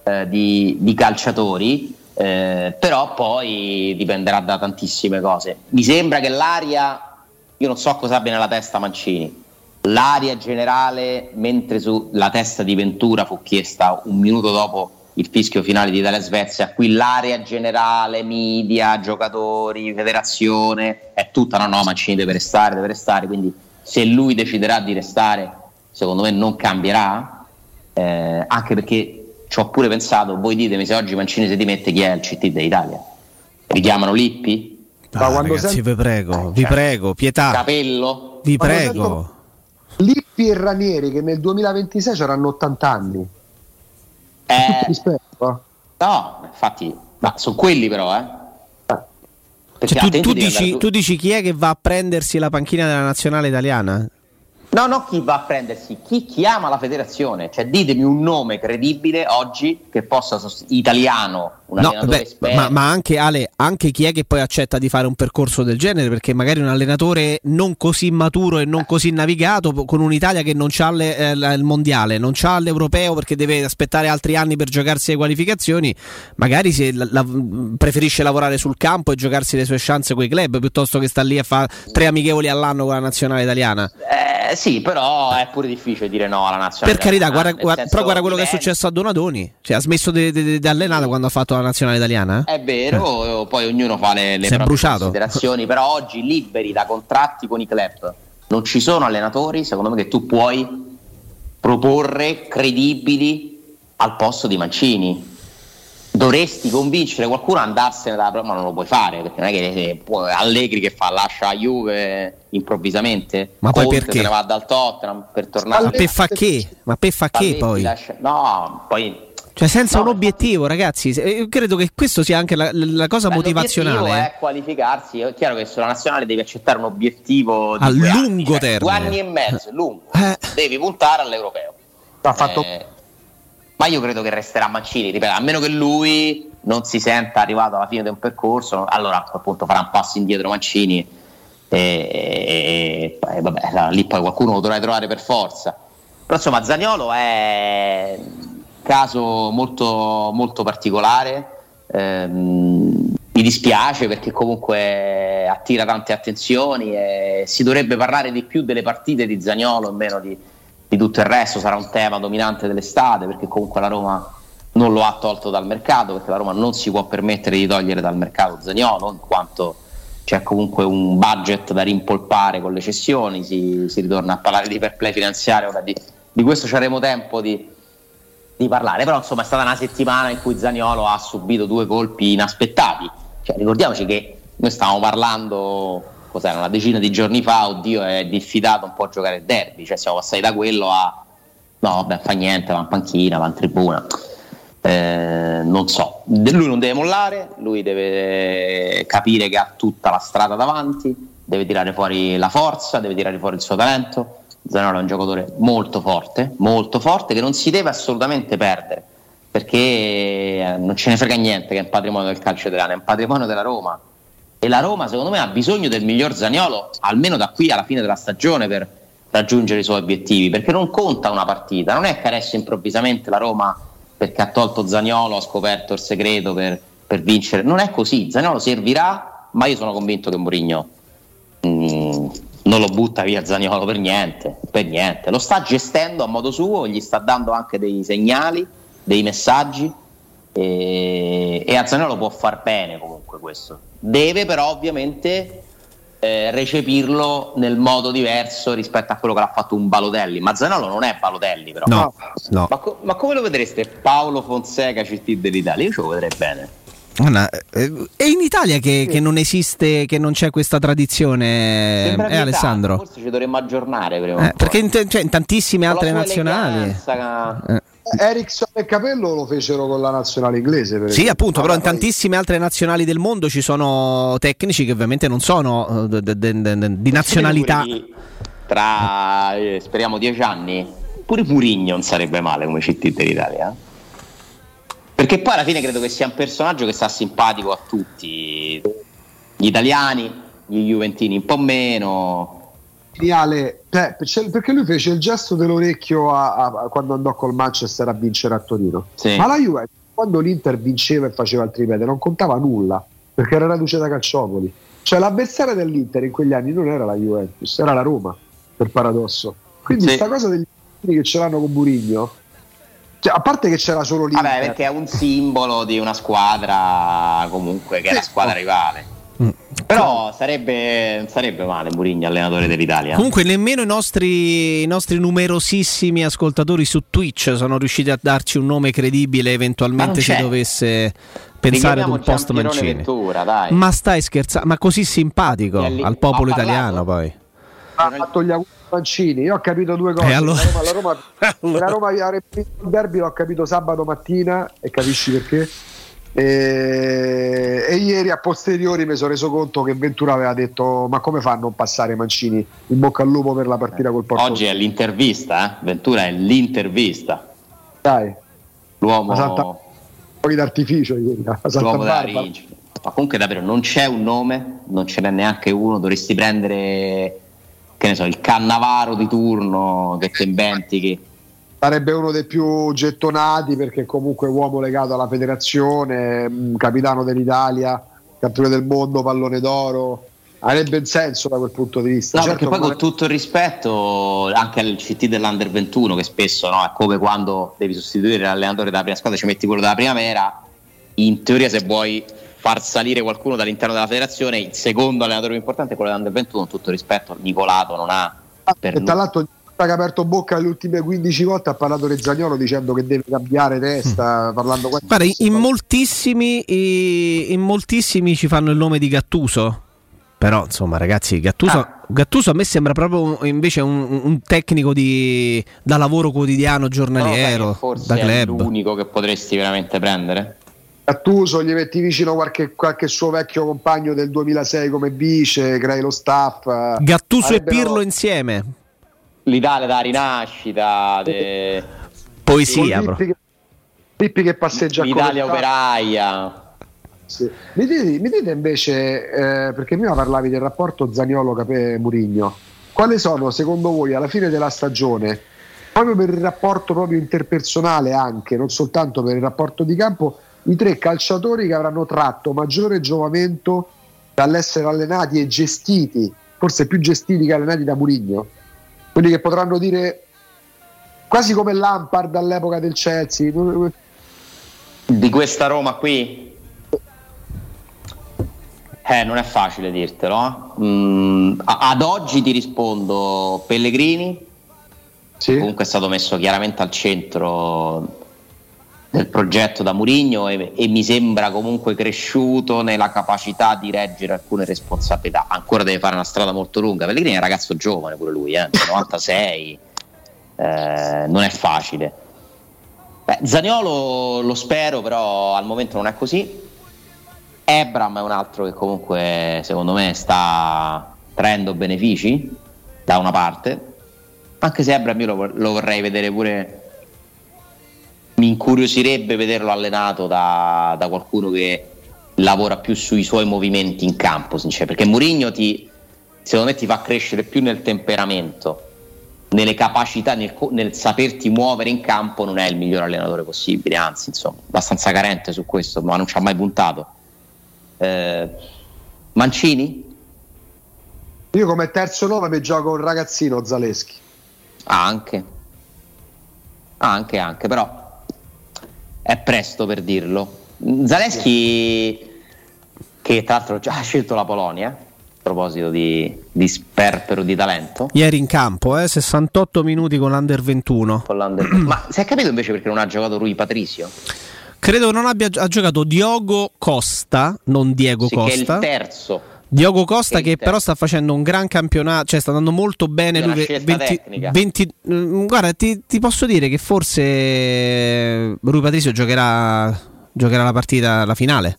eh, di, di, calciatori, eh, però poi dipenderà da tantissime cose. Mi sembra che l'aria, io non so cosa abbia nella testa Mancini, l'aria generale, mentre sulla testa di Ventura fu chiesta un minuto dopo il fischio finale di Italia-Svezia, qui l'area generale, media, giocatori, federazione, è tutta no, no, Mancini deve restare, deve restare, quindi se lui deciderà di restare secondo me non cambierà, eh, anche perché ci ho pure pensato, voi ditemi se oggi Mancini si dimette chi è il CT d'Italia? Richiamano Lippi? Ah, ragazzi, senti... vi prego, vi cioè, prego, pietà. Capello? Vi prego. Lippi e Ranieri che nel 2026 saranno 80 anni. Eh, rispetto. No, infatti, ma sono quelli però, eh. Cioè, tu, tu, dici, tu, dici, chi è che va a prendersi la panchina della nazionale italiana? No, no, chi va a prendersi, chi chiama la federazione, cioè ditemi un nome credibile oggi che possa sost- italiano, un no, beh, ma, ma, anche Ale, anche chi è che poi accetta di fare un percorso del genere, perché magari un allenatore non così maturo e non così navigato con un'Italia che non ha le, eh, il mondiale, non ha l'europeo perché deve aspettare altri anni per giocarsi le qualificazioni, magari se la, la, preferisce lavorare sul campo e giocarsi le sue chance con i club piuttosto che sta lì a fare tre amichevoli all'anno con la nazionale italiana. Eh, sì, però è pure difficile dire no alla nazionale. Per carità, guarda, guarda, però guarda quello che è successo a Donadoni. Cioè, ha smesso di allenare quando ha fatto la nazionale italiana. È vero, eh. poi ognuno fa le, le proprie bruciato. considerazioni. però oggi liberi da contratti con i club. Non ci sono allenatori, secondo me, che tu puoi proporre credibili al posto di Mancini. Dovresti convincere qualcuno ad andarsene da ma non lo puoi fare perché non è che puoi, Allegri che fa lascia la Juve improvvisamente. Ma poi Conte perché? se ne va dal Tottenham per tornare ma per fa che? Ma per fa che poi? lascia, no poi cioè senza no, un obiettivo ragazzi io credo che questo sia anche la, la cosa beh, motivazionale l'obiettivo è qualificarsi è chiaro che sulla nazionale devi accettare un obiettivo a lungo anni, cioè, termine due anni e mezzo lungo. Eh. devi puntare all'europeo. Ha fatto eh, ma io credo che resterà Mancini, ripeto, a meno che lui non si senta arrivato alla fine di un percorso, allora appunto farà un passo indietro Mancini e, e, e vabbè, lì poi qualcuno lo dovrai trovare per forza. Però insomma Zagnolo è un caso molto, molto particolare, ehm, mi dispiace perché comunque attira tante attenzioni e si dovrebbe parlare di più delle partite di Zagnolo e meno di di tutto il resto sarà un tema dominante dell'estate perché comunque la Roma non lo ha tolto dal mercato perché la Roma non si può permettere di togliere dal mercato Zagnolo in quanto c'è comunque un budget da rimpolpare con le cessioni si, si ritorna a parlare di fair play finanziario di, di, questo ci avremo tempo di, di, parlare. Però insomma è stata una settimana in cui Zagnolo ha subito due colpi inaspettati. Cioè, ricordiamoci che noi stavamo parlando cos'era, una decina di giorni fa, oddio, è diffidato un po' a giocare il derby, cioè siamo passati da quello a no, vabbè, fa niente, va in panchina, va in tribuna. Eh, non so, lui non deve mollare, lui deve capire che ha tutta la strada davanti, deve tirare fuori la forza, deve tirare fuori il suo talento. Zanaro è un giocatore molto forte, molto forte, che non si deve assolutamente perdere, perché eh, non ce ne frega niente che è un patrimonio del calcio italiano, è un patrimonio della Roma e la Roma secondo me ha bisogno del miglior Zaniolo almeno da qui alla fine della stagione per raggiungere i suoi obiettivi perché non conta una partita. Non è che adesso improvvisamente la Roma perché ha tolto Zaniolo ha scoperto il segreto per, per vincere. Non è così. Zaniolo servirà ma io sono convinto che Mourinho mm, non lo butta via Zaniolo per niente, per niente. Lo sta gestendo a modo suo gli sta dando anche dei segnali dei messaggi e, e a Zaniolo può far bene comunque questo deve però ovviamente eh, recepirlo nel modo diverso rispetto a quello che l'ha fatto un Balotelli. Ma Zanolo non è Balotelli, però. No, no. Ma, co- ma, come lo vedreste Paolo Fonseca CT dell'Italia? Io ce lo vedrei bene. Anna, eh, è in Italia che, sì. che, non esiste, che non c'è questa tradizione, eh, Alessandro? Forse ci dovremmo aggiornare prima. Eh, perché in, t- cioè, in, tantissime altre nazionali. Eleganza, eh. Ericsson e Capello lo fecero con la nazionale inglese. sì, appunto, però in tantissime altre nazionali del mondo ci sono tecnici che ovviamente non sono de, di nazionalità. Tra eh, speriamo dieci anni, pure Murigno non sarebbe male come CT dell'Italia. Perché poi alla fine credo che sia un personaggio che sta simpatico a tutti, gli italiani, gli juventini un po' meno geniale. Eh, perché lui fece il gesto dell'orecchio a, a, quando andò col Manchester a vincere a Torino. Sì. ma la Juve quando l'Inter vinceva e faceva il triplete non contava nulla perché era reduce da Calciopoli. Cioè l'avversaria dell'Inter in quegli anni non era la Juventus era la Roma per paradosso. Quindi questa sì. cosa degli che ce l'hanno con Burigno cioè, a parte che c'era solo l'Inter. Vabbè, perché è un simbolo di una squadra comunque che è la squadra rivale Mm. Però sarebbe, sarebbe male Murigno allenatore dell'Italia. Comunque nemmeno i nostri, i nostri, numerosissimi ascoltatori su Twitch sono riusciti a darci un nome credibile eventualmente se dovesse pensare ad un post Mancini. Ventura, ma stai scherzando? Ma così simpatico lì, al popolo italiano poi. Ha fatto gli auguri Mancini, io ho capito due cose. Allora... La Roma, la Roma, *laughs* la Roma il derby, l'ho capito sabato mattina e capisci perché? E, e, ieri a posteriori mi sono reso conto che Ventura aveva detto ma come fa a non passare Mancini? In bocca al lupo per la partita col Porto oggi è l'intervista eh? Ventura è l'intervista. Dai. L'uomo Santa... fuochi d'artificio ieri l'uomo da ma comunque davvero non c'è un nome non ce n'è neanche uno. Dovresti prendere che ne so il Cannavaro di turno che ti inventi che sarebbe uno dei più gettonati perché comunque uomo legato alla federazione, mm, capitano dell'Italia, campione del mondo, pallone d'oro. Avrebbe un senso da quel punto di vista. No, certo, perché poi con tutto il rispetto anche al CT dell'Under 21, che spesso no, è come quando devi sostituire l'allenatore della prima squadra, ci metti quello della primavera. In teoria, se vuoi far salire qualcuno dall'interno della federazione, il secondo allenatore più importante è quello dell'Under 21. Con tutto il rispetto, Nicolato non ha. Ah, per e tra l'altro che ha aperto bocca le ultime 15 volte ha parlato di Zagnolo dicendo che deve cambiare testa, mm. parlando Guarda, in moltissimi, in moltissimi ci fanno il nome di Gattuso. Però, insomma, ragazzi, Gattuso, ah. Gattuso a me sembra proprio invece un, un tecnico di, da lavoro quotidiano, giornaliero, forse da club. è l'unico che potresti veramente prendere. Gattuso gli metti vicino qualche, qualche, suo vecchio compagno del 2006 come vice, crei lo staff. Gattuso e Pirlo insieme l'Italia da rinascita, de... poesia. Lippi, Lippi che passeggia l'Italia operaia. Sì. Mi, dite, mi, dite, invece, eh, perché prima parlavi del rapporto Zaniolo-Murigno, quali sono secondo voi alla fine della stagione, proprio per il rapporto proprio interpersonale anche, non soltanto per il rapporto di campo, i tre calciatori che avranno tratto maggiore giovamento dall'essere allenati e gestiti, forse più gestiti che allenati da Murigno? Quelli che potranno dire quasi come Lampard all'epoca del Chelsea di questa Roma qui eh, non è facile dirtelo eh? mm, ad oggi ti rispondo Pellegrini sì. comunque è stato messo chiaramente al centro del progetto da Murigno e, e, mi sembra comunque cresciuto nella capacità di reggere alcune responsabilità. Ancora deve fare una strada molto lunga. Pellegrini è un ragazzo giovane pure lui, eh, *laughs* 96, eh, non è facile. Beh, Zaniolo lo spero, però al momento non è così. Ebram è un altro che comunque secondo me sta traendo benefici da una parte, anche se Ebram io lo, lo vorrei vedere pure mi incuriosirebbe vederlo allenato da, da, qualcuno che lavora più sui suoi movimenti in campo, perché Mourinho ti, secondo me ti fa crescere più nel temperamento, nelle capacità, nel, nel, saperti muovere in campo, non è il miglior allenatore possibile, anzi, insomma, abbastanza carente su questo, ma non ci ha mai puntato. Eh, Mancini? Io come terzo nome mi gioco un ragazzino Zaleschi. Anche. Anche, anche, però è presto per dirlo. Zaleschi, che tra l'altro già ha scelto la Polonia, a proposito di, di sperpero di talento. Ieri in campo, eh, 68 minuti con l'Under 21. Con l'Under... Ma si è capito invece perché non ha giocato Rui Patricio? Credo non abbia ha giocato Diogo Costa, non Diego sì, Costa. Che è il terzo. Diogo Costa che però sta facendo un gran campionato, cioè sta andando molto bene. Lui 20, 20, mm, guarda, ti, ti, posso dire che forse Rui Patricio giocherà, giocherà la partita, la finale.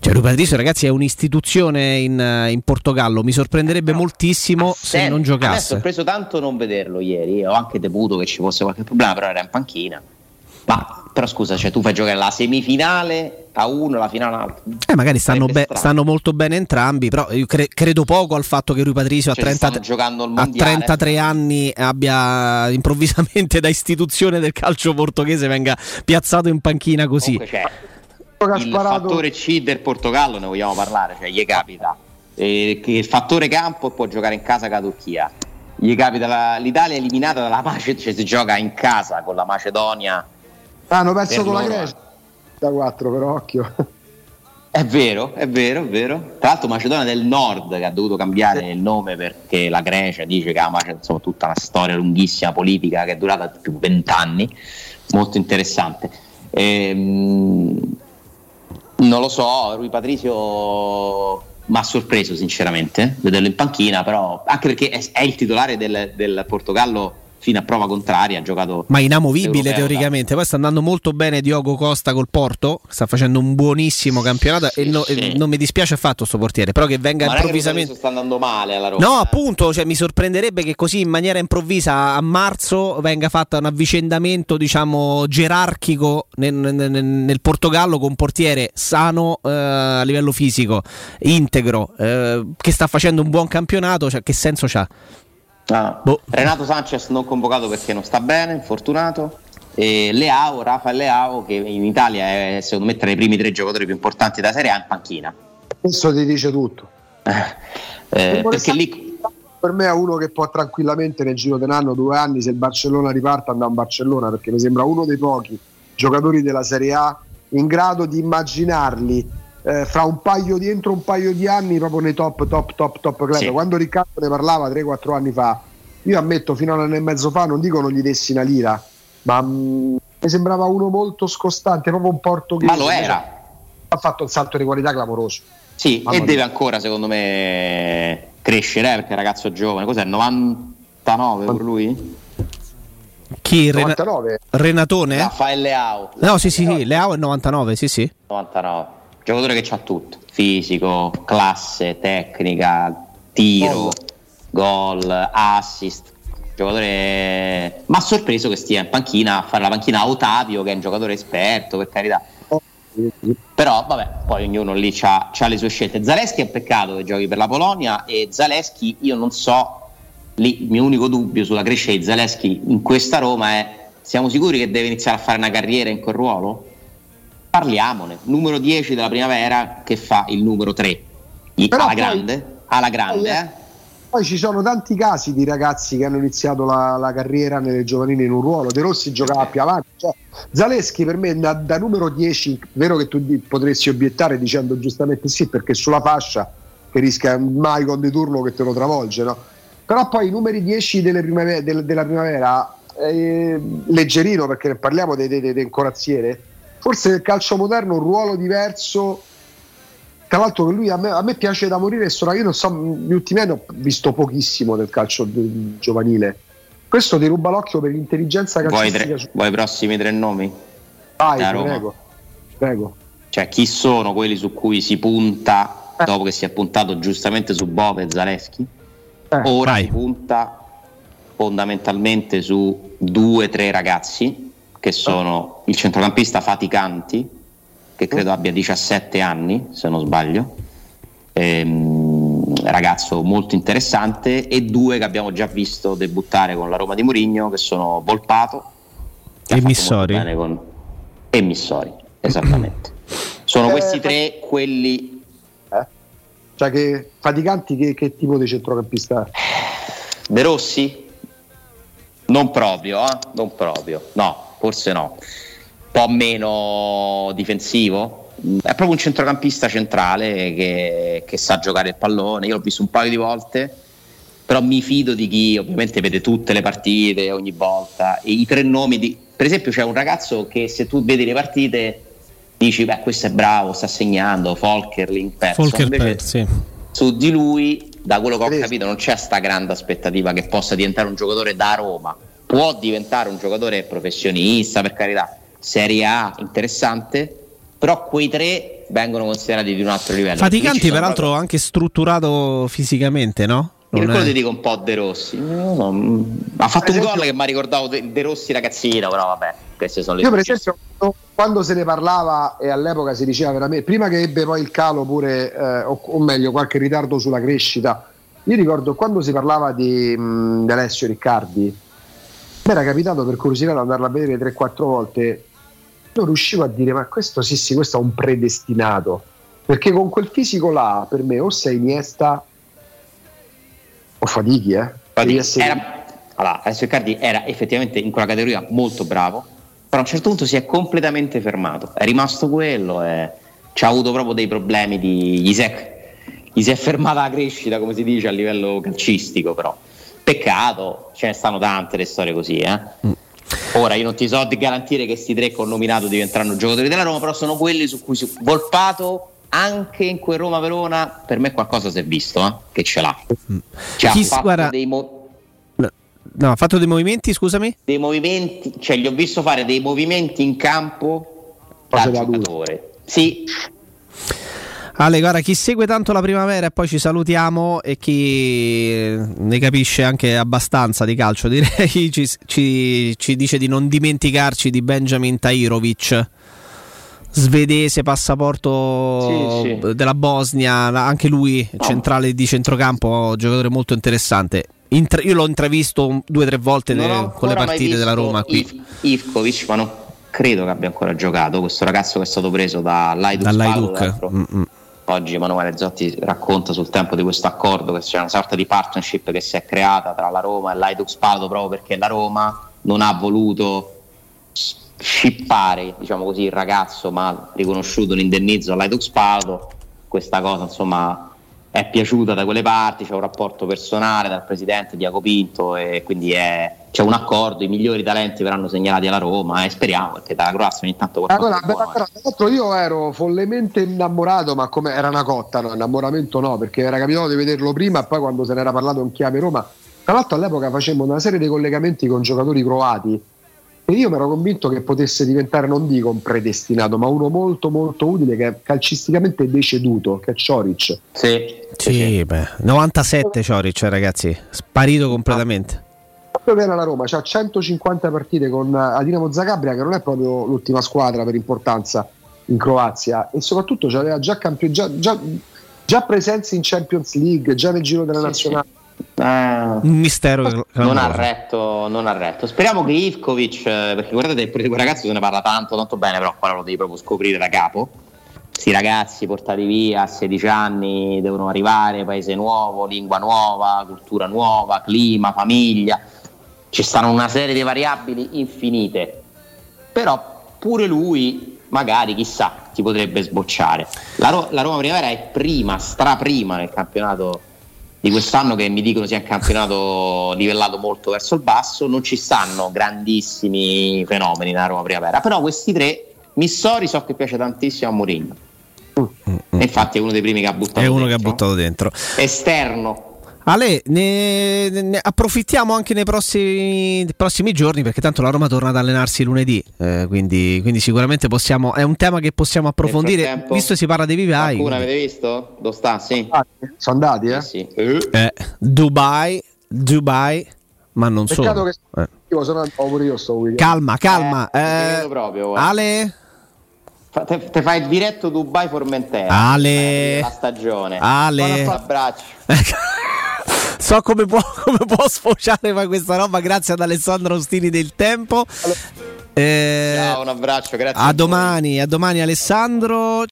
Cioè, Rui Patricio, ragazzi, è un'istituzione in, in Portogallo. Mi sorprenderebbe no. moltissimo se non giocasse. Mi ha sorpreso tanto non vederlo ieri. Ho anche temuto che ci fosse qualche problema, però era in panchina. Ma però scusa, cioè, tu fai giocare la semifinale a uno la finale a l'altro. Eh, magari stanno, be- stanno, molto bene entrambi, però io cre- credo poco al fatto che Rui Patricio cioè, a, 30, a 33 anni abbia improvvisamente da istituzione del calcio portoghese venga piazzato in panchina così. Comunque, cioè, il fattore C del Portogallo ne vogliamo parlare, cioè gli capita eh, che il fattore campo può giocare in casa con la Turchia. Gli capita la, l'Italia eliminata dalla Macedonia, cioè si gioca in casa con la Macedonia hanno perso con la Grecia da 4 per occhio. È vero, è vero, è vero. Tra l'altro Macedonia del Nord che ha dovuto cambiare il nome perché la Grecia dice che ha insomma, tutta una storia lunghissima politica che è durata più di vent'anni, molto interessante. Ehm, non lo so, Rui Patricio mi ha sorpreso sinceramente vederlo in panchina, però anche perché è, è il titolare del, del Portogallo fino a prova contraria ha giocato ma inamovibile teoricamente. Poi sta andando molto bene Diogo Costa col Porto sta facendo un buonissimo campionato sì, e, no, sì. non mi dispiace affatto sto portiere però che venga ma improvvisamente sta andando male alla Roma no appunto cioè, mi sorprenderebbe che così in maniera improvvisa a marzo venga fatto un avvicendamento diciamo gerarchico nel, nel, nel Portogallo con un portiere sano eh, a livello fisico integro eh, che sta facendo un buon campionato cioè, che senso c'ha Ah. Boh. Renato Sanchez non convocato perché non sta bene, infortunato. E Leao, Rafa Leao, che in Italia è secondo me tra i primi tre giocatori più importanti della Serie A in panchina. Questo ti dice tutto. eh, perché lì per me è uno che può tranquillamente nel giro di un anno, due anni, se il Barcellona riparte, andare in Barcellona perché mi sembra uno dei pochi giocatori della Serie A in grado di immaginarli eh, fra un paio di entro un paio di anni proprio nei top top top top club. Sì. Quando Riccardo ne parlava 3-4 anni fa, io ammetto fino a un anno e mezzo fa, non dico non gli dessi una lira, ma mh, mm, mi sembrava uno molto scostante, proprio un portoghese. Ma lo era. Ha fatto un salto di qualità clamoroso. Sì, Mamma e deve ancora, secondo me, crescere, eh, perché è ragazzo giovane. Cos'è? 99 per lui? Chi? 99. Renatone? Raffaele Leao. No, sì, sì, sì, Leao è 99, sì, sì. 99. Giocatore che ha tutto. Fisico, classe, tecnica, tiro, gol, assist. Giocatore... Ma ha sorpreso che stia in panchina a fare la panchina a Otavio, che è un giocatore esperto, per carità. Però vabbè, poi ognuno lì ha le sue scelte. Zaleschi è un peccato che giochi per la Polonia e Zaleschi io non so lì il mio unico dubbio sulla crescita di Zaleschi in questa Roma è siamo sicuri che deve iniziare a fare una carriera in quel ruolo? Parliamone, numero 10 della primavera che fa il numero 3 alla poi, grande, alla grande eh. Poi ci sono tanti casi di ragazzi che hanno iniziato la, la carriera nelle giovanili in un ruolo. De Rossi giocava più avanti. Cioè, Zaleschi per me da, da, numero 10, vero che tu potresti obiettare dicendo giustamente sì, perché sulla fascia che rischia mai con di turno che te lo travolge, no? però poi i numeri 10 primavera, del, della primavera eh, leggerino perché parliamo dei, dei, dei corazziere forse nel calcio moderno un ruolo diverso tra l'altro che lui a me, a me piace da morire sono, io non so negli ultimi anni ho visto pochissimo del calcio giovanile questo ti ruba l'occhio per l'intelligenza calcistica vuoi, tre, vuoi i prossimi tre nomi? vai prego, prego cioè chi sono quelli su cui si punta eh. dopo che si è puntato giustamente su Bove e Zaleschi? Eh, Ora vai. si punta fondamentalmente su due o tre ragazzi che sono il centrocampista Faticanti, che credo abbia 17 anni, se non sbaglio, ehm, ragazzo molto interessante, e due che abbiamo già visto debuttare con la Roma di Mourinho, che sono Volpato e Missori. Con... E Missori, esattamente. sono questi eh, tre quelli cioè che Faticanti che, che tipo di centrocampista? De Rossi? Non proprio, eh? non proprio, no, forse no. Un po' meno difensivo. È proprio un centrocampista centrale che, che sa giocare il pallone. Io l'ho visto un paio di volte, però mi fido di chi ovviamente vede tutte le partite ogni volta. E i tre nomi di... Per esempio c'è un ragazzo che se tu vedi le partite dici beh questo è bravo, sta segnando, Folkerling, Folker Invece, sì. su di lui, da quello che ho capito, non c'è sta grande aspettativa che possa diventare un giocatore da Roma. Può diventare un giocatore professionista, per carità, Serie A, interessante, però quei tre vengono considerati di un altro livello. Faticanti, peraltro, proprio... anche strutturato fisicamente, no? Non per quello ti dico un po' De Rossi. No, no. Ha fatto esempio, un gol che mi ha ricordato De Rossi ragazzino, però vabbè, queste sono le Io, per esempio, quando se ne parlava e all'epoca si diceva veramente, prima che ebbe poi il calo pure, eh, o, o, meglio, qualche ritardo sulla crescita, io ricordo quando si parlava di, mh, di Alessio Riccardi, mi era capitato per curiosità di andarla a vedere 3-4 volte, non riuscivo a dire, ma questo sì, sì, questo è un predestinato. Perché con quel fisico là, per me, o sei Iniesta o fatichi, eh. Fatichi. Essere... Era, allora, Alessio Riccardi era effettivamente in quella categoria molto bravo, però a un certo punto si è completamente fermato, è rimasto quello e ci ha avuto proprio dei problemi di... Gli si, è, gli si è fermata la crescita, come si dice, a livello calcistico, però. Peccato, ce ne stanno tante le storie così, eh. Mm. Ora io non ti so di garantire che questi tre che ho nominato diventeranno giocatori della Roma, però sono quelli su cui si... Volpato anche in quel Roma-Verona per me qualcosa si è visto eh? che ce l'ha mm. cioè, Chi, ha fatto guarda, dei mo- no, ha fatto dei movimenti scusami dei movimenti cioè gli ho visto fare dei movimenti in campo da giocatore sì Ale, guarda, chi segue tanto la primavera e poi ci salutiamo e chi ne capisce anche abbastanza di calcio, *laughs* direi, ci, ci, ci dice di non dimenticarci di Benjamin Tairovic svedese, passaporto sì, sì. della Bosnia, anche lui no. centrale di centrocampo, giocatore molto interessante. Intra- io l'ho intravisto due o tre volte ne- con le partite della Roma qui. Ivkovic, ma non credo che abbia ancora giocato, questo ragazzo che è stato preso da Laiduk. Oggi Emanuele Zotti racconta sul tempo di questo accordo che c'è una sorta di partnership che si è creata tra la Roma e l'Aiduk Spaldo proprio perché la Roma non ha voluto scippare diciamo così, il ragazzo ma riconosciuto un indennizzo all'Aidux Pado questa cosa insomma è piaciuta da quelle parti, c'è un rapporto personale dal presidente Diaco Pinto e quindi è, c'è un accordo, i migliori talenti verranno segnalati alla Roma e speriamo perché dalla Croazia ogni tanto qualcosa allora, però, io ero follemente innamorato, ma come era una cotta, no? innamoramento no, perché era capitato di vederlo prima e poi quando se n'era parlato in chiave Roma, tra l'altro all'epoca facemmo una serie di collegamenti con giocatori croati e io mi ero convinto che potesse diventare, non dico un predestinato, ma uno molto molto utile che è calcisticamente deceduto, che è Cioric. Sì, sì, beh, 97 Cioric ragazzi, sparito completamente. Proprio viene alla Roma, ha 150 partite con la Dinamo Zagabria che non è proprio l'ultima squadra per importanza in Croazia e soprattutto aveva già, campion- già, già, già presenze in Champions League, già nel giro della sì, nazionale. Sì eh, un mistero non ha, retto, non ha retto. Speriamo che Ivkovic, eh, perché guardate, pure di quel ragazzo se ne parla tanto, tanto bene, però qua lo devi proprio scoprire da capo. Questi ragazzi portati via a 16 anni devono arrivare, paese nuovo, lingua nuova, cultura nuova, clima, famiglia. Ci stanno una serie di variabili infinite. Però pure lui, magari, chissà, ti potrebbe sbocciare. La, Ro- la Roma Primavera è prima, straprima nel campionato di quest'anno che mi dicono sia un campionato livellato molto verso il basso, non ci stanno grandissimi fenomeni nella Roma Primavera, però questi tre, Missori so che piace tantissimo a Mourinho. Mm, mm, infatti è uno dei primi che ha buttato è uno dentro. che ha buttato dentro esterno Ale, ne, ne, approfittiamo anche nei prossimi, prossimi, giorni perché tanto la Roma torna ad allenarsi lunedì, eh, quindi, quindi, sicuramente possiamo, è un tema che possiamo approfondire, visto si parla dei vivai. Qualcuno avete visto? Dove sta? Sì. Sono andati, eh? Sì. eh Dubai, Dubai, ma non Peccato solo. Che io sono andato pure io sto Calma, calma. Eh, eh, proprio, Ale? Te, te, fai il diretto Dubai Formentera. Ale. La stagione. Ale. Un abbraccio. *laughs* so come può, *laughs* come può sfociare questa roba grazie ad Alessandro Ostini del Tempo. Eh, Ciao, un abbraccio, grazie. A, a domani, a domani Alessandro.